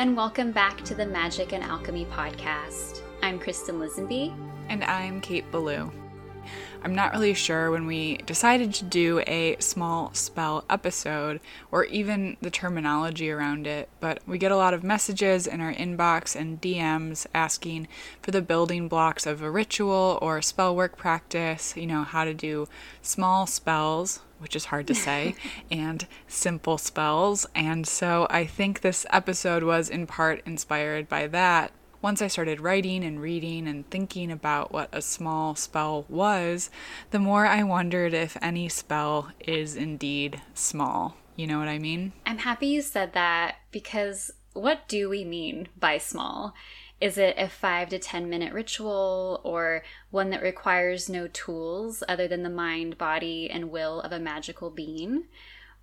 And welcome back to the Magic and Alchemy podcast. I'm Kristen Lisenby. And I'm Kate Ballou. I'm not really sure when we decided to do a small spell episode or even the terminology around it, but we get a lot of messages in our inbox and DMs asking for the building blocks of a ritual or spell work practice, you know, how to do small spells, which is hard to say, and simple spells. And so I think this episode was in part inspired by that once I started writing and reading and thinking about what a small spell was, the more I wondered if any spell is indeed small. You know what I mean? I'm happy you said that because what do we mean by small? Is it a five to 10 minute ritual or one that requires no tools other than the mind, body, and will of a magical being?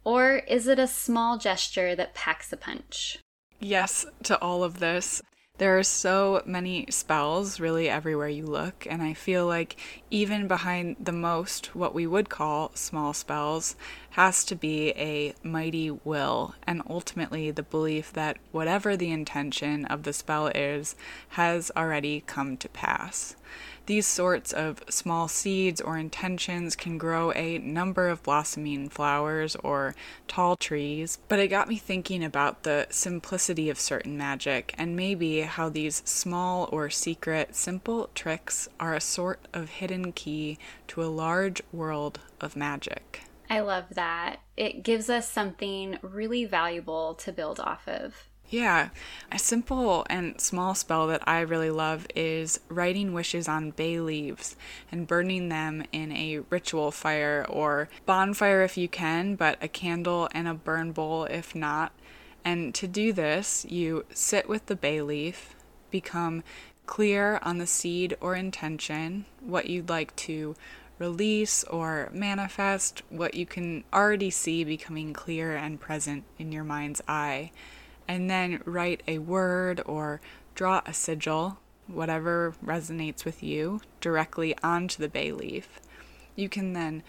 Or is it a small gesture that packs a punch? Yes, to all of this. There are so many spells really everywhere you look, and I feel like even behind the most, what we would call small spells, has to be a mighty will, and ultimately the belief that whatever the intention of the spell is has already come to pass. These sorts of small seeds or intentions can grow a number of blossoming flowers or tall trees, but it got me thinking about the simplicity of certain magic and maybe how these small or secret, simple tricks are a sort of hidden key to a large world of magic. I love that. It gives us something really valuable to build off of. Yeah, a simple and small spell that I really love is writing wishes on bay leaves and burning them in a ritual fire or bonfire if you can, but a candle and a burn bowl if not. And to do this, you sit with the bay leaf, become clear on the seed or intention, what you'd like to release or manifest, what you can already see becoming clear and present in your mind's eye and then write a word or draw a sigil, whatever resonates with you, directly onto the bay leaf. You can then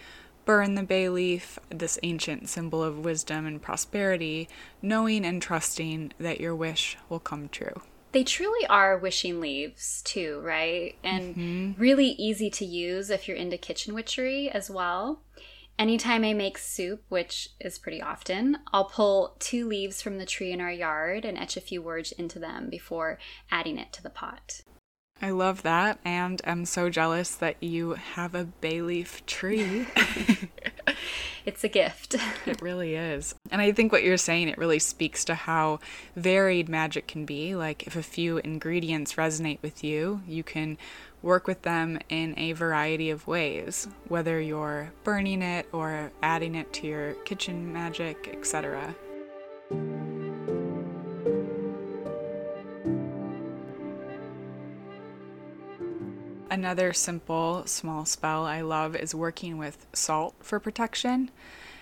burn the bay leaf, this ancient symbol of wisdom and prosperity, knowing and trusting that your wish will come true. They truly are wishing leaves, too, right? And mm-hmm. really easy to use if you're into kitchen witchery as well. Anytime I make soup, which is pretty often, I'll pull two leaves from the tree in our yard and etch a few words into them before adding it to the pot. I love that, and I'm so jealous that you have a bay leaf tree. it's a gift. it really is. And I think what you're saying, it really speaks to how varied magic can be. Like, if a few ingredients resonate with you, you can work with them in a variety of ways, whether you're burning it or adding it to your kitchen magic, etc. Another simple, small spell I love is working with salt for protection.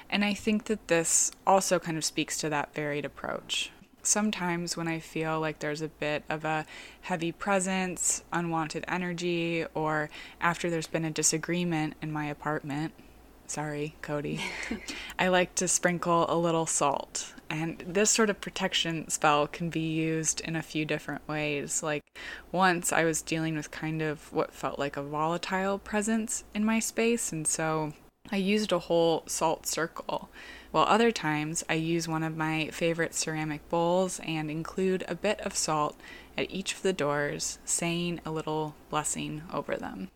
And I think that this also kind of speaks to that varied approach sometimes when I feel like there's a bit of a heavy presence, unwanted energy, or after there's been a disagreement in my apartment, sorry, Cody, I like to sprinkle a little salt. And this sort of protection spell can be used in a few different ways. Like once I was dealing with kind of what felt like a volatile presence in my space, and so I used a whole salt circle while other times I use one of my favorite ceramic bowls and include a bit of salt at each of the doors, saying a little blessing over them.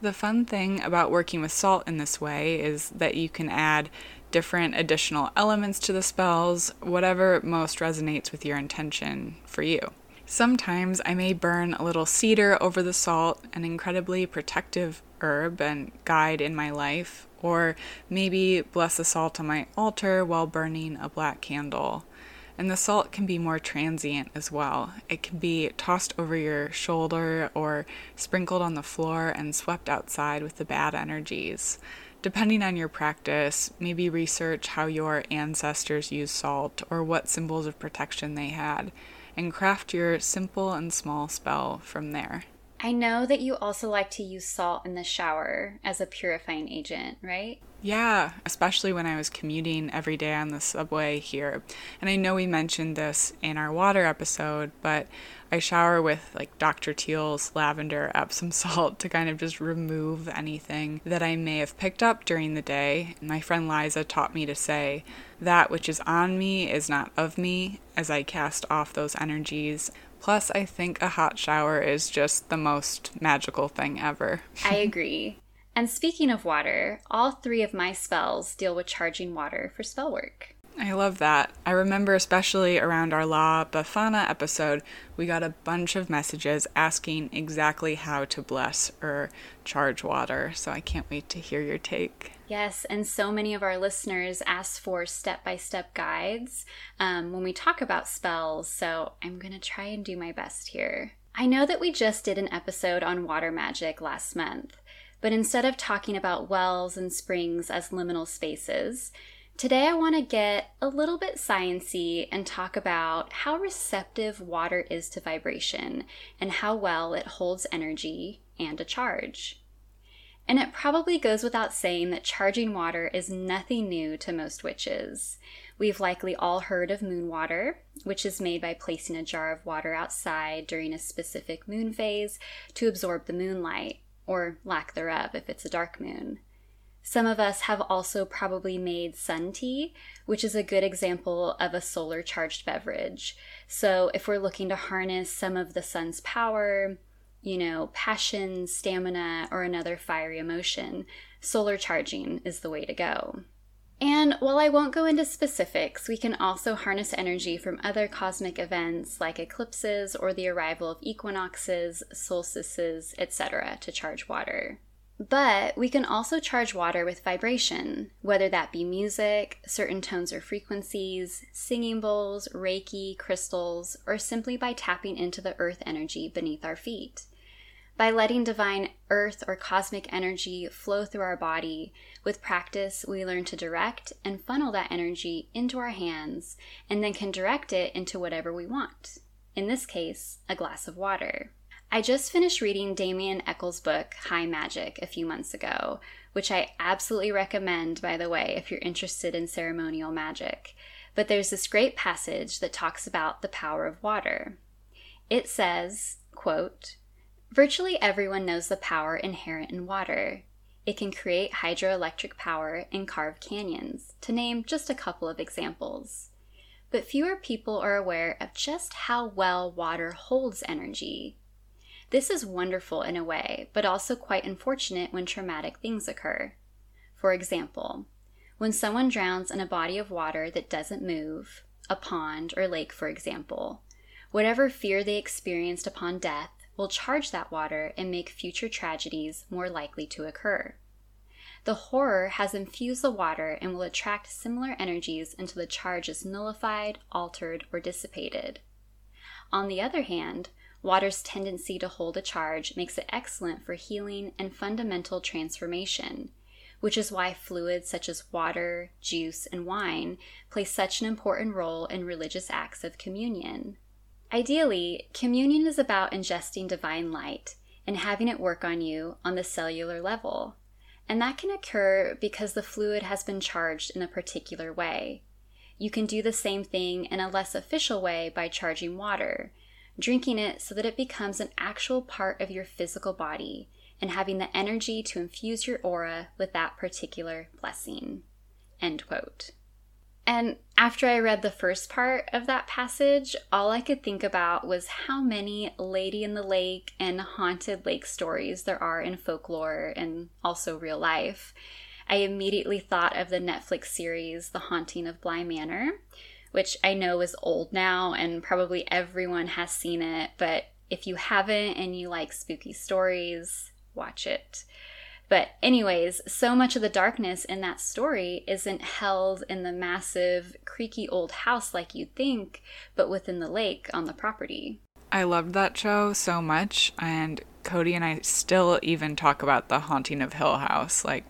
The fun thing about working with salt in this way is that you can add different additional elements to the spells, whatever most resonates with your intention for you. Sometimes I may burn a little cedar over the salt, an incredibly protective herb and guide in my life, or maybe bless the salt on my altar while burning a black candle. And the salt can be more transient as well. It can be tossed over your shoulder or sprinkled on the floor and swept outside with the bad energies. Depending on your practice, maybe research how your ancestors used salt or what symbols of protection they had, and craft your simple and small spell from there. I know that you also like to use salt in the shower as a purifying agent, right? Yeah, especially when I was commuting every day on the subway here. And I know we mentioned this in our water episode, but I shower with like Dr. Teal's lavender Epsom salt to kind of just remove anything that I may have picked up during the day. My friend Liza taught me to say, That which is on me is not of me, as I cast off those energies. Plus, I think a hot shower is just the most magical thing ever. I agree. And speaking of water, all three of my spells deal with charging water for spell work. I love that. I remember, especially around our La Befana episode, we got a bunch of messages asking exactly how to bless or charge water. So I can't wait to hear your take. Yes, and so many of our listeners ask for step by step guides um, when we talk about spells. So I'm going to try and do my best here. I know that we just did an episode on water magic last month, but instead of talking about wells and springs as liminal spaces, Today, I want to get a little bit sciency and talk about how receptive water is to vibration and how well it holds energy and a charge. And it probably goes without saying that charging water is nothing new to most witches. We've likely all heard of moon water, which is made by placing a jar of water outside during a specific moon phase to absorb the moonlight, or lack thereof if it's a dark moon. Some of us have also probably made sun tea, which is a good example of a solar charged beverage. So, if we're looking to harness some of the sun's power, you know, passion, stamina, or another fiery emotion, solar charging is the way to go. And while I won't go into specifics, we can also harness energy from other cosmic events like eclipses or the arrival of equinoxes, solstices, etc., to charge water. But we can also charge water with vibration, whether that be music, certain tones or frequencies, singing bowls, reiki, crystals, or simply by tapping into the earth energy beneath our feet. By letting divine earth or cosmic energy flow through our body, with practice, we learn to direct and funnel that energy into our hands and then can direct it into whatever we want. In this case, a glass of water. I just finished reading Damien Echols' book, High Magic, a few months ago, which I absolutely recommend, by the way, if you're interested in ceremonial magic. But there's this great passage that talks about the power of water. It says, quote, Virtually everyone knows the power inherent in water. It can create hydroelectric power and carve canyons, to name just a couple of examples. But fewer people are aware of just how well water holds energy. This is wonderful in a way, but also quite unfortunate when traumatic things occur. For example, when someone drowns in a body of water that doesn't move, a pond or lake, for example, whatever fear they experienced upon death will charge that water and make future tragedies more likely to occur. The horror has infused the water and will attract similar energies until the charge is nullified, altered, or dissipated. On the other hand, Water's tendency to hold a charge makes it excellent for healing and fundamental transformation, which is why fluids such as water, juice, and wine play such an important role in religious acts of communion. Ideally, communion is about ingesting divine light and having it work on you on the cellular level. And that can occur because the fluid has been charged in a particular way. You can do the same thing in a less official way by charging water, drinking it so that it becomes an actual part of your physical body and having the energy to infuse your aura with that particular blessing. End quote. And after I read the first part of that passage, all I could think about was how many Lady in the Lake and haunted lake stories there are in folklore and also real life. I immediately thought of the Netflix series The Haunting of Bly Manor, which I know is old now and probably everyone has seen it, but if you haven't and you like spooky stories, watch it. But, anyways, so much of the darkness in that story isn't held in the massive, creaky old house like you'd think, but within the lake on the property. I loved that show so much, and Cody and I still even talk about the haunting of Hill House. Like,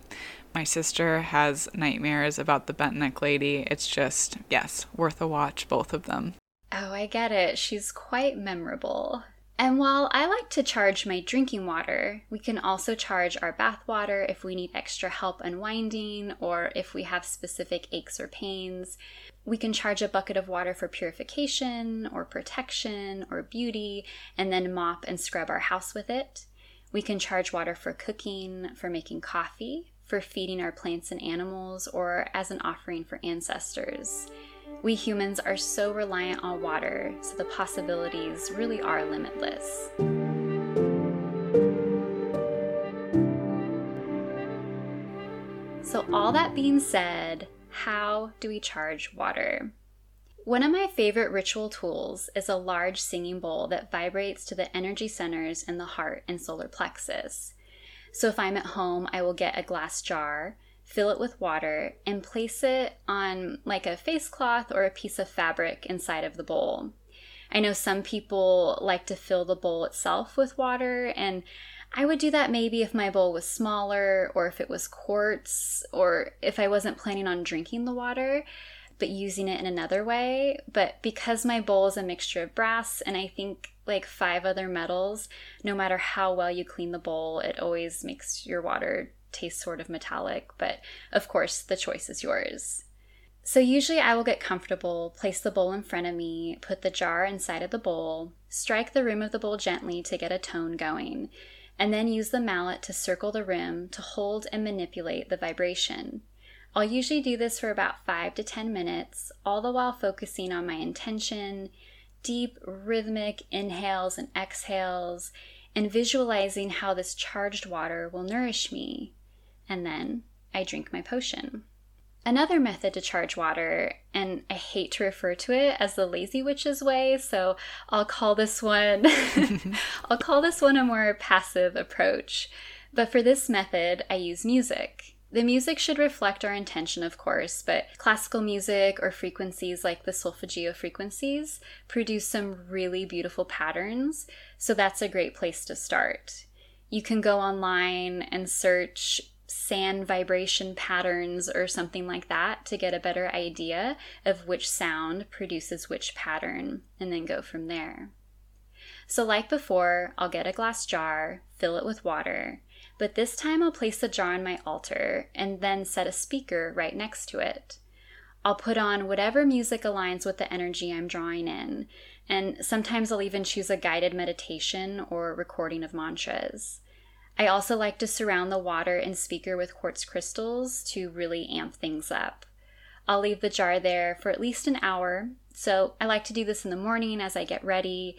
my sister has nightmares about the bent neck lady. It's just, yes, worth a watch, both of them. Oh, I get it. She's quite memorable. And while I like to charge my drinking water, we can also charge our bath water if we need extra help unwinding or if we have specific aches or pains. We can charge a bucket of water for purification or protection or beauty and then mop and scrub our house with it. We can charge water for cooking, for making coffee, for feeding our plants and animals, or as an offering for ancestors. We humans are so reliant on water, so the possibilities really are limitless. So, all that being said, how do we charge water? One of my favorite ritual tools is a large singing bowl that vibrates to the energy centers in the heart and solar plexus. So, if I'm at home, I will get a glass jar fill it with water, and place it on like a face cloth or a piece of fabric inside of the bowl. I know some people like to fill the bowl itself with water, and I would do that maybe if my bowl was smaller or if it was quartz or if I wasn't planning on drinking the water but using it in another way. But because my bowl is a mixture of brass and I think like five other metals, no matter how well you clean the bowl, it always makes your water taste sort of metallic, but of course, the choice is yours. So, usually, I will get comfortable, place the bowl in front of me, put the jar inside of the bowl, strike the rim of the bowl gently to get a tone going, and then use the mallet to circle the rim to hold and manipulate the vibration. I'll usually do this for about 5 to 10 minutes, all the while focusing on my intention, deep rhythmic inhales and exhales, and visualizing how this charged water will nourish me and then I drink my potion. Another method to charge water, and I hate to refer to it as the lazy witch's way, so I'll call this one I'll call this one a more passive approach. But for this method, I use music. The music should reflect our intention, of course, but classical music or frequencies like the solfeggio frequencies produce some really beautiful patterns, so that's a great place to start. You can go online and search sand vibration patterns or something like that to get a better idea of which sound produces which pattern and then go from there. So, like before, I'll get a glass jar, fill it with water, but this time I'll place the jar on my altar and then set a speaker right next to it. I'll put on whatever music aligns with the energy I'm drawing in, and sometimes I'll even choose a guided meditation or recording of mantras. I also like to surround the water and speaker with quartz crystals to really amp things up. I'll leave the jar there for at least an hour. So I like to do this in the morning as I get ready,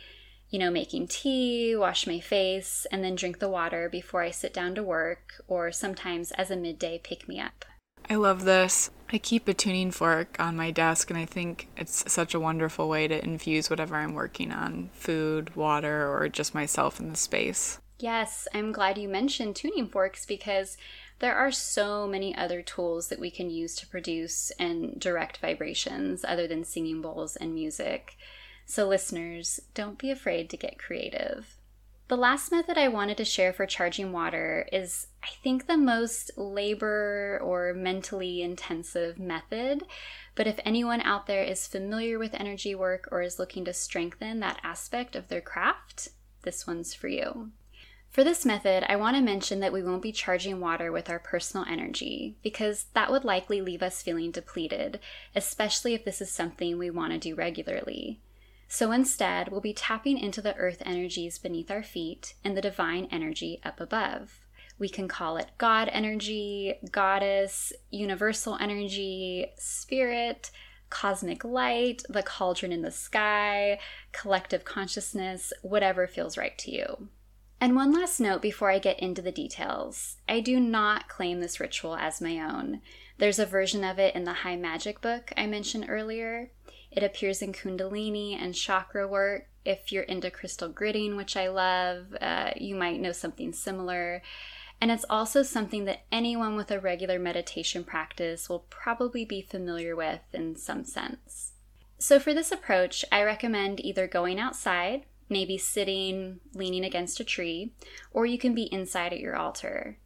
you know, making tea, wash my face, and then drink the water before I sit down to work, or sometimes as a midday pick me up. I love this. I keep a tuning fork on my desk, and I think it's such a wonderful way to infuse whatever I'm working on food, water, or just myself in the space. Yes, I'm glad you mentioned tuning forks because there are so many other tools that we can use to produce and direct vibrations other than singing bowls and music. So, listeners, don't be afraid to get creative. The last method I wanted to share for charging water is, I think, the most labor or mentally intensive method. But if anyone out there is familiar with energy work or is looking to strengthen that aspect of their craft, this one's for you. For this method, I want to mention that we won't be charging water with our personal energy because that would likely leave us feeling depleted, especially if this is something we want to do regularly. So instead, we'll be tapping into the earth energies beneath our feet and the divine energy up above. We can call it God energy, goddess, universal energy, spirit, cosmic light, the cauldron in the sky, collective consciousness, whatever feels right to you. And one last note before I get into the details I do not claim this ritual as my own. There's a version of it in the High Magic book I mentioned earlier. It appears in Kundalini and chakra work. If you're into crystal gridding, which I love, uh, you might know something similar. And it's also something that anyone with a regular meditation practice will probably be familiar with in some sense. So, for this approach, I recommend either going outside, maybe sitting, leaning against a tree, or you can be inside at your altar.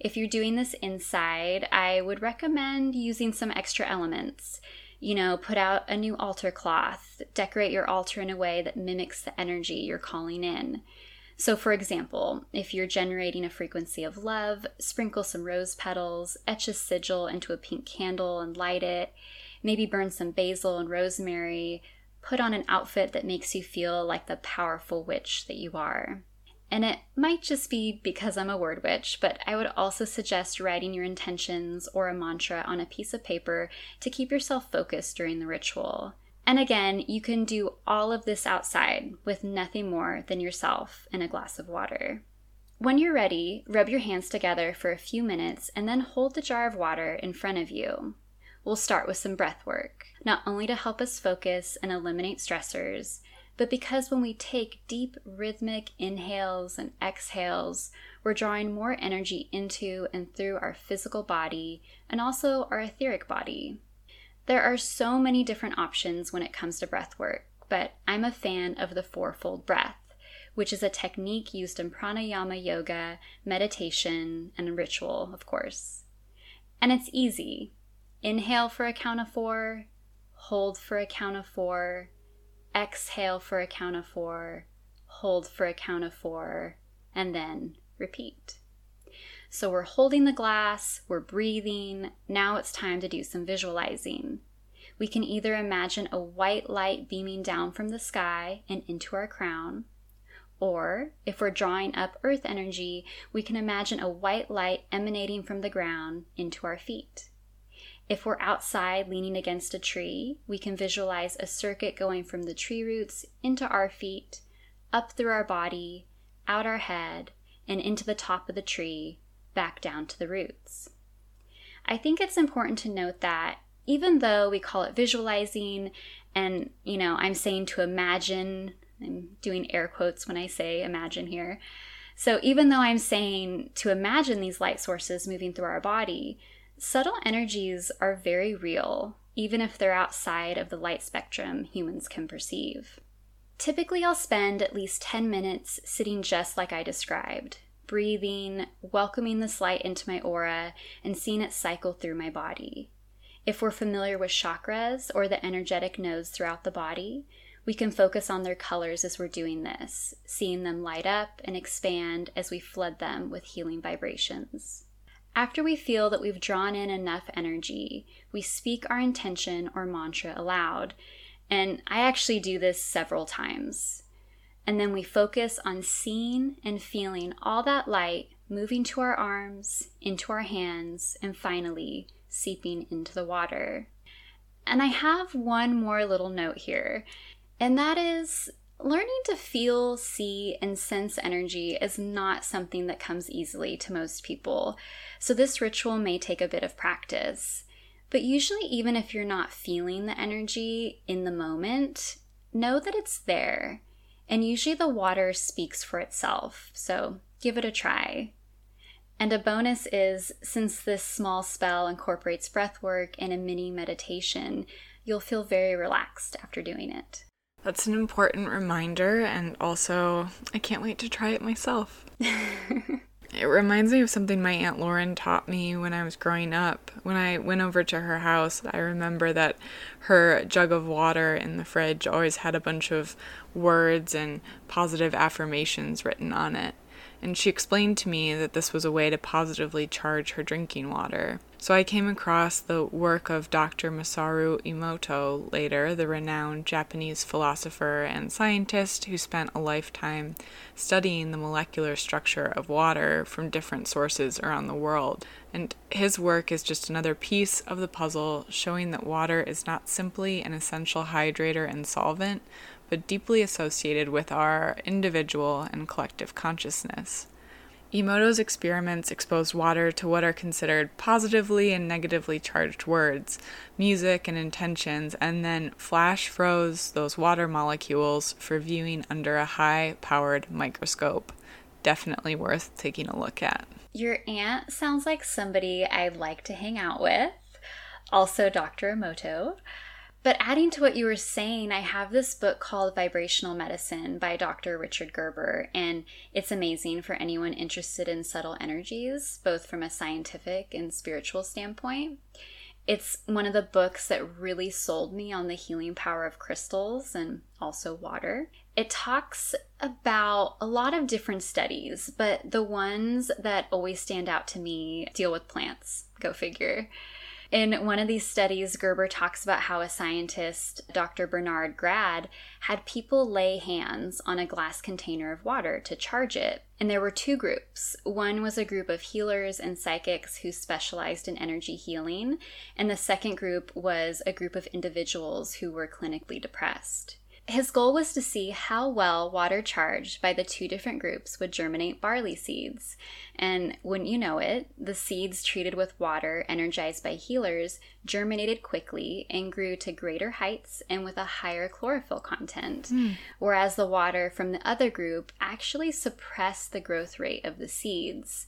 If you're doing this inside, I would recommend using some extra elements. You know, put out a new altar cloth, decorate your altar in a way that mimics the energy you're calling in. So, for example, if you're generating a frequency of love, sprinkle some rose petals, etch a sigil into a pink candle and light it. Maybe burn some basil and rosemary. Put on an outfit that makes you feel like the powerful witch that you are. And it might just be because I'm a word witch, but I would also suggest writing your intentions or a mantra on a piece of paper to keep yourself focused during the ritual. And again, you can do all of this outside with nothing more than yourself and a glass of water. When you're ready, rub your hands together for a few minutes and then hold the jar of water in front of you. We'll start with some breath work, not only to help us focus and eliminate stressors, but because when we take deep rhythmic inhales and exhales, we're drawing more energy into and through our physical body and also our etheric body. There are so many different options when it comes to breath work, but I'm a fan of the fourfold breath, which is a technique used in pranayama yoga, meditation, and ritual, of course. And it's easy. Inhale for a count of four, hold for a count of four, exhale for a count of four, hold for a count of four, and then repeat. So we're holding the glass, we're breathing. Now it's time to do some visualizing. We can either imagine a white light beaming down from the sky and into our crown, or if we're drawing up earth energy, we can imagine a white light emanating from the ground into our feet. If we're outside leaning against a tree, we can visualize a circuit going from the tree roots into our feet, up through our body, out our head, and into the top of the tree, back down to the roots. I think it's important to note that even though we call it visualizing, and you know, I'm saying to imagine, I'm doing air quotes when I say imagine here. So even though I'm saying to imagine these light sources moving through our body, subtle energies are very real, even if they're outside of the light spectrum humans can perceive. Typically, I'll spend at least 10 minutes sitting just like I described, breathing, welcoming this light into my aura, and seeing it cycle through my body. If we're familiar with chakras or the energetic nodes throughout the body, we can focus on their colors as we're doing this, seeing them light up and expand as we flood them with healing vibrations. After we feel that we've drawn in enough energy, we speak our intention or mantra aloud. And I actually do this several times. And then we focus on seeing and feeling all that light moving to our arms, into our hands, and finally seeping into the water. And I have one more little note here, and that is learning to feel, see, and sense energy is not something that comes easily to most people. So this ritual may take a bit of practice. But usually, even if you're not feeling the energy in the moment, know that it's there and usually the water speaks for itself, so give it a try. And a bonus is since this small spell incorporates breath work and a mini meditation, you'll feel very relaxed after doing it. That's an important reminder, and also, I can't wait to try it myself. It reminds me of something my Aunt Lauren taught me when I was growing up. When I went over to her house, I remember that her jug of water in the fridge always had a bunch of words and positive affirmations written on it. And she explained to me that this was a way to positively charge her drinking water. So I came across the work of Dr. Masaru Emoto later, the renowned Japanese philosopher and scientist who spent a lifetime studying the molecular structure of water from different sources around the world. And his work is just another piece of the puzzle showing that water is not simply an essential hydrator and solvent, but deeply associated with our individual and collective consciousness. Emoto's experiments exposed water to what are considered positively and negatively charged words, music, and intentions, and then flash froze those water molecules for viewing under a high powered microscope. Definitely worth taking a look at. Your aunt sounds like somebody I'd like to hang out with. Also, Dr. Emoto. But adding to what you were saying, I have this book called Vibrational Medicine by Dr. Richard Gerber, and it's amazing for anyone interested in subtle energies, both from a scientific and spiritual standpoint. It's one of the books that really sold me on the healing power of crystals and also water. It talks about a lot of different studies, but the ones that always stand out to me deal with plants. Go figure. In one of these studies, Gerber talks about how a scientist, Dr. Bernard Grad, had people lay hands on a glass container of water to charge it. And there were two groups. One was a group of healers and psychics who specialized in energy healing, and the second group was a group of individuals who were clinically depressed. His goal was to see how well water charged by the two different groups would germinate barley seeds. And wouldn't you know it, the seeds treated with water energized by healers germinated quickly and grew to greater heights and with a higher chlorophyll content. Mm. Whereas the water from the other group actually suppressed the growth rate of the seeds.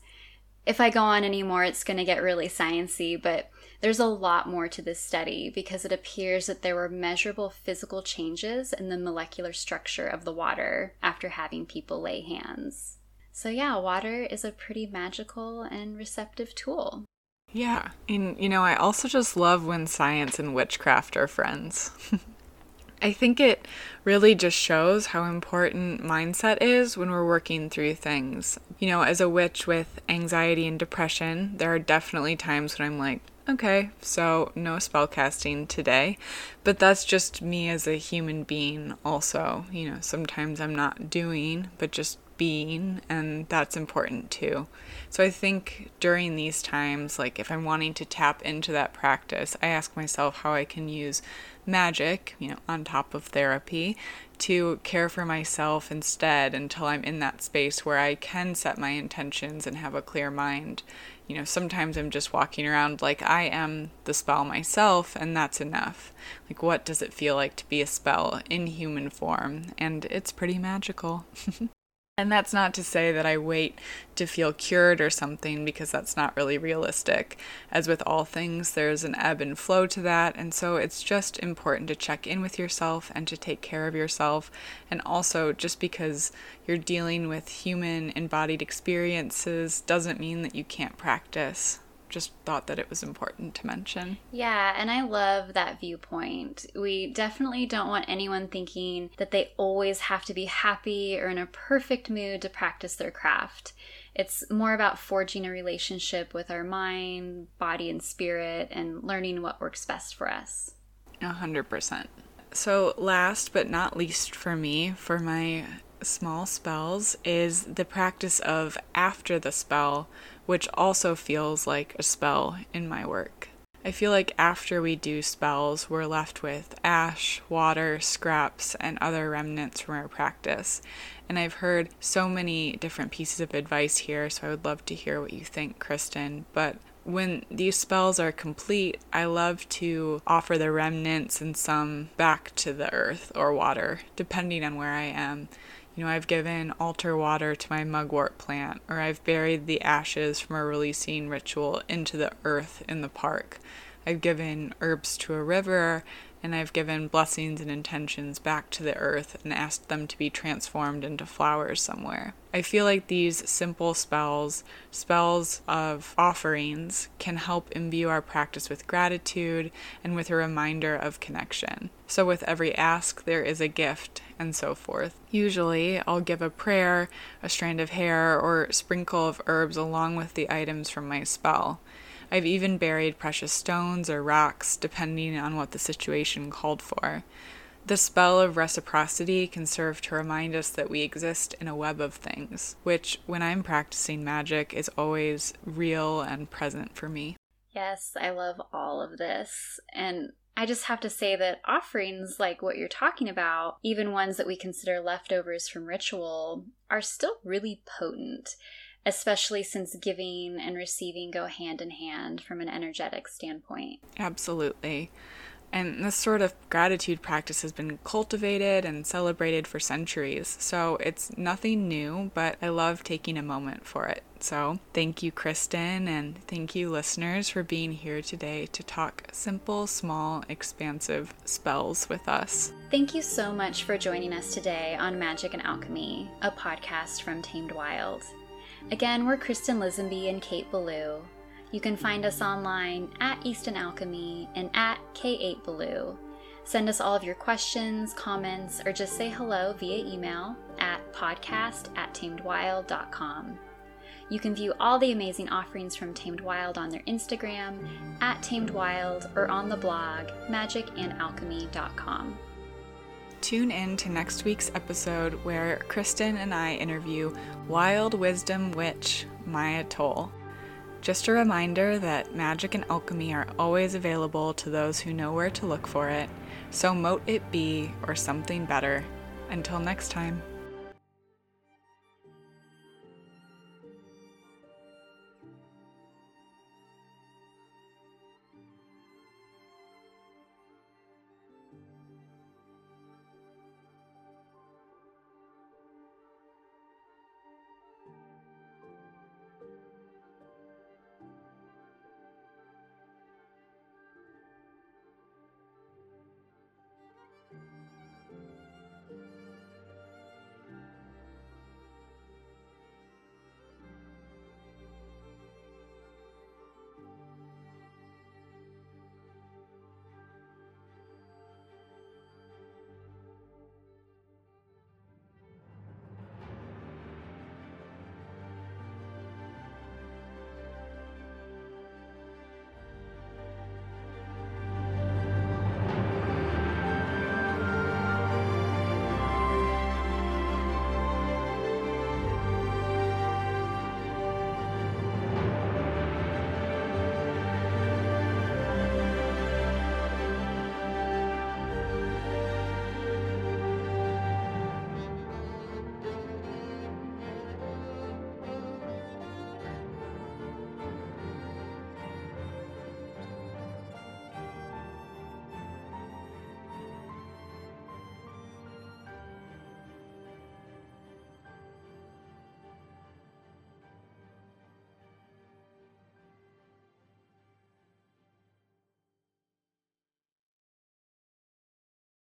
If I go on anymore, it's going to get really sciency, but there's a lot more to this study because it appears that there were measurable physical changes in the molecular structure of the water after having people lay hands. So, yeah, water is a pretty magical and receptive tool. Yeah. And, you know, I also just love when science and witchcraft are friends. I think it really just shows how important mindset is when we're working through things. You know, as a witch with anxiety and depression, there are definitely times when I'm like, okay, so no spell casting today. But that's just me as a human being, also. You know, sometimes I'm not doing, but just being, and that's important too. So I think during these times, like if I'm wanting to tap into that practice, I ask myself how I can use magic, you know, on top of therapy to care for myself instead until I'm in that space where I can set my intentions and have a clear mind. You know, sometimes I'm just walking around like I am the spell myself, and that's enough. Like, what does it feel like to be a spell in human form? And it's pretty magical. And that's not to say that I wait to feel cured or something because that's not really realistic. As with all things, there's an ebb and flow to that, and so it's just important to check in with yourself and to take care of yourself. And also, just because you're dealing with human embodied experiences doesn't mean that you can't practice just thought that it was important to mention. Yeah, and I love that viewpoint. We definitely don't want anyone thinking that they always have to be happy or in a perfect mood to practice their craft. It's more about forging a relationship with our mind, body, and spirit and learning what works best for us. A hundred percent. So, last but not least for me, for my small spells, is the practice of after the spell which also feels like a spell in my work. I feel like after we do spells, we're left with ash, water, scraps, and other remnants from our practice. And I've heard so many different pieces of advice here, so I would love to hear what you think, Kristen. But when these spells are complete, I love to offer the remnants and some back to the earth or water, depending on where I am. You know, I've given altar water to my mugwort plant, or I've buried the ashes from a releasing ritual into the earth in the park. I've given herbs to a river, and I've given blessings and intentions back to the earth and asked them to be transformed into flowers somewhere. I feel like these simple spells, spells of offerings, can help imbue our practice with gratitude and with a reminder of connection. So, with every ask, there is a gift, and so forth. Usually, I'll give a prayer, a strand of hair, or sprinkle of herbs along with the items from my spell. I've even buried precious stones or rocks, depending on what the situation called for. The spell of reciprocity can serve to remind us that we exist in a web of things, which, when I'm practicing magic, is always real and present for me. Yes, I love all of this. And I just have to say that offerings like what you're talking about, even ones that we consider leftovers from ritual, are still really potent especially since giving and receiving go hand in hand from an energetic standpoint. Absolutely. And this sort of gratitude practice has been cultivated and celebrated for centuries. So it's nothing new, but I love taking a moment for it. So, thank you, Kristen, and thank you, listeners, for being here today to talk simple, small, expansive spells with us. Thank you so much for joining us today on Magic and Alchemy, a podcast from Tamed Wild. Again, we're Kristen Lisenby and Kate Ballou. You can find us online at Easton Alchemy and at K8Ballou. Send us all of your questions, comments, or just say hello via email at podcast at tamedwild.com. You can view all the amazing offerings from Tamed Wild on their Instagram, at Tamed Wild, or on the blog magicandalchemy.com. Tune in to next week's episode where Kristen and I interview Wild Wisdom Witch Maya Toll. Just a reminder that magic and alchemy are always available to those who know where to look for it, so mote it be or something better. Until next time.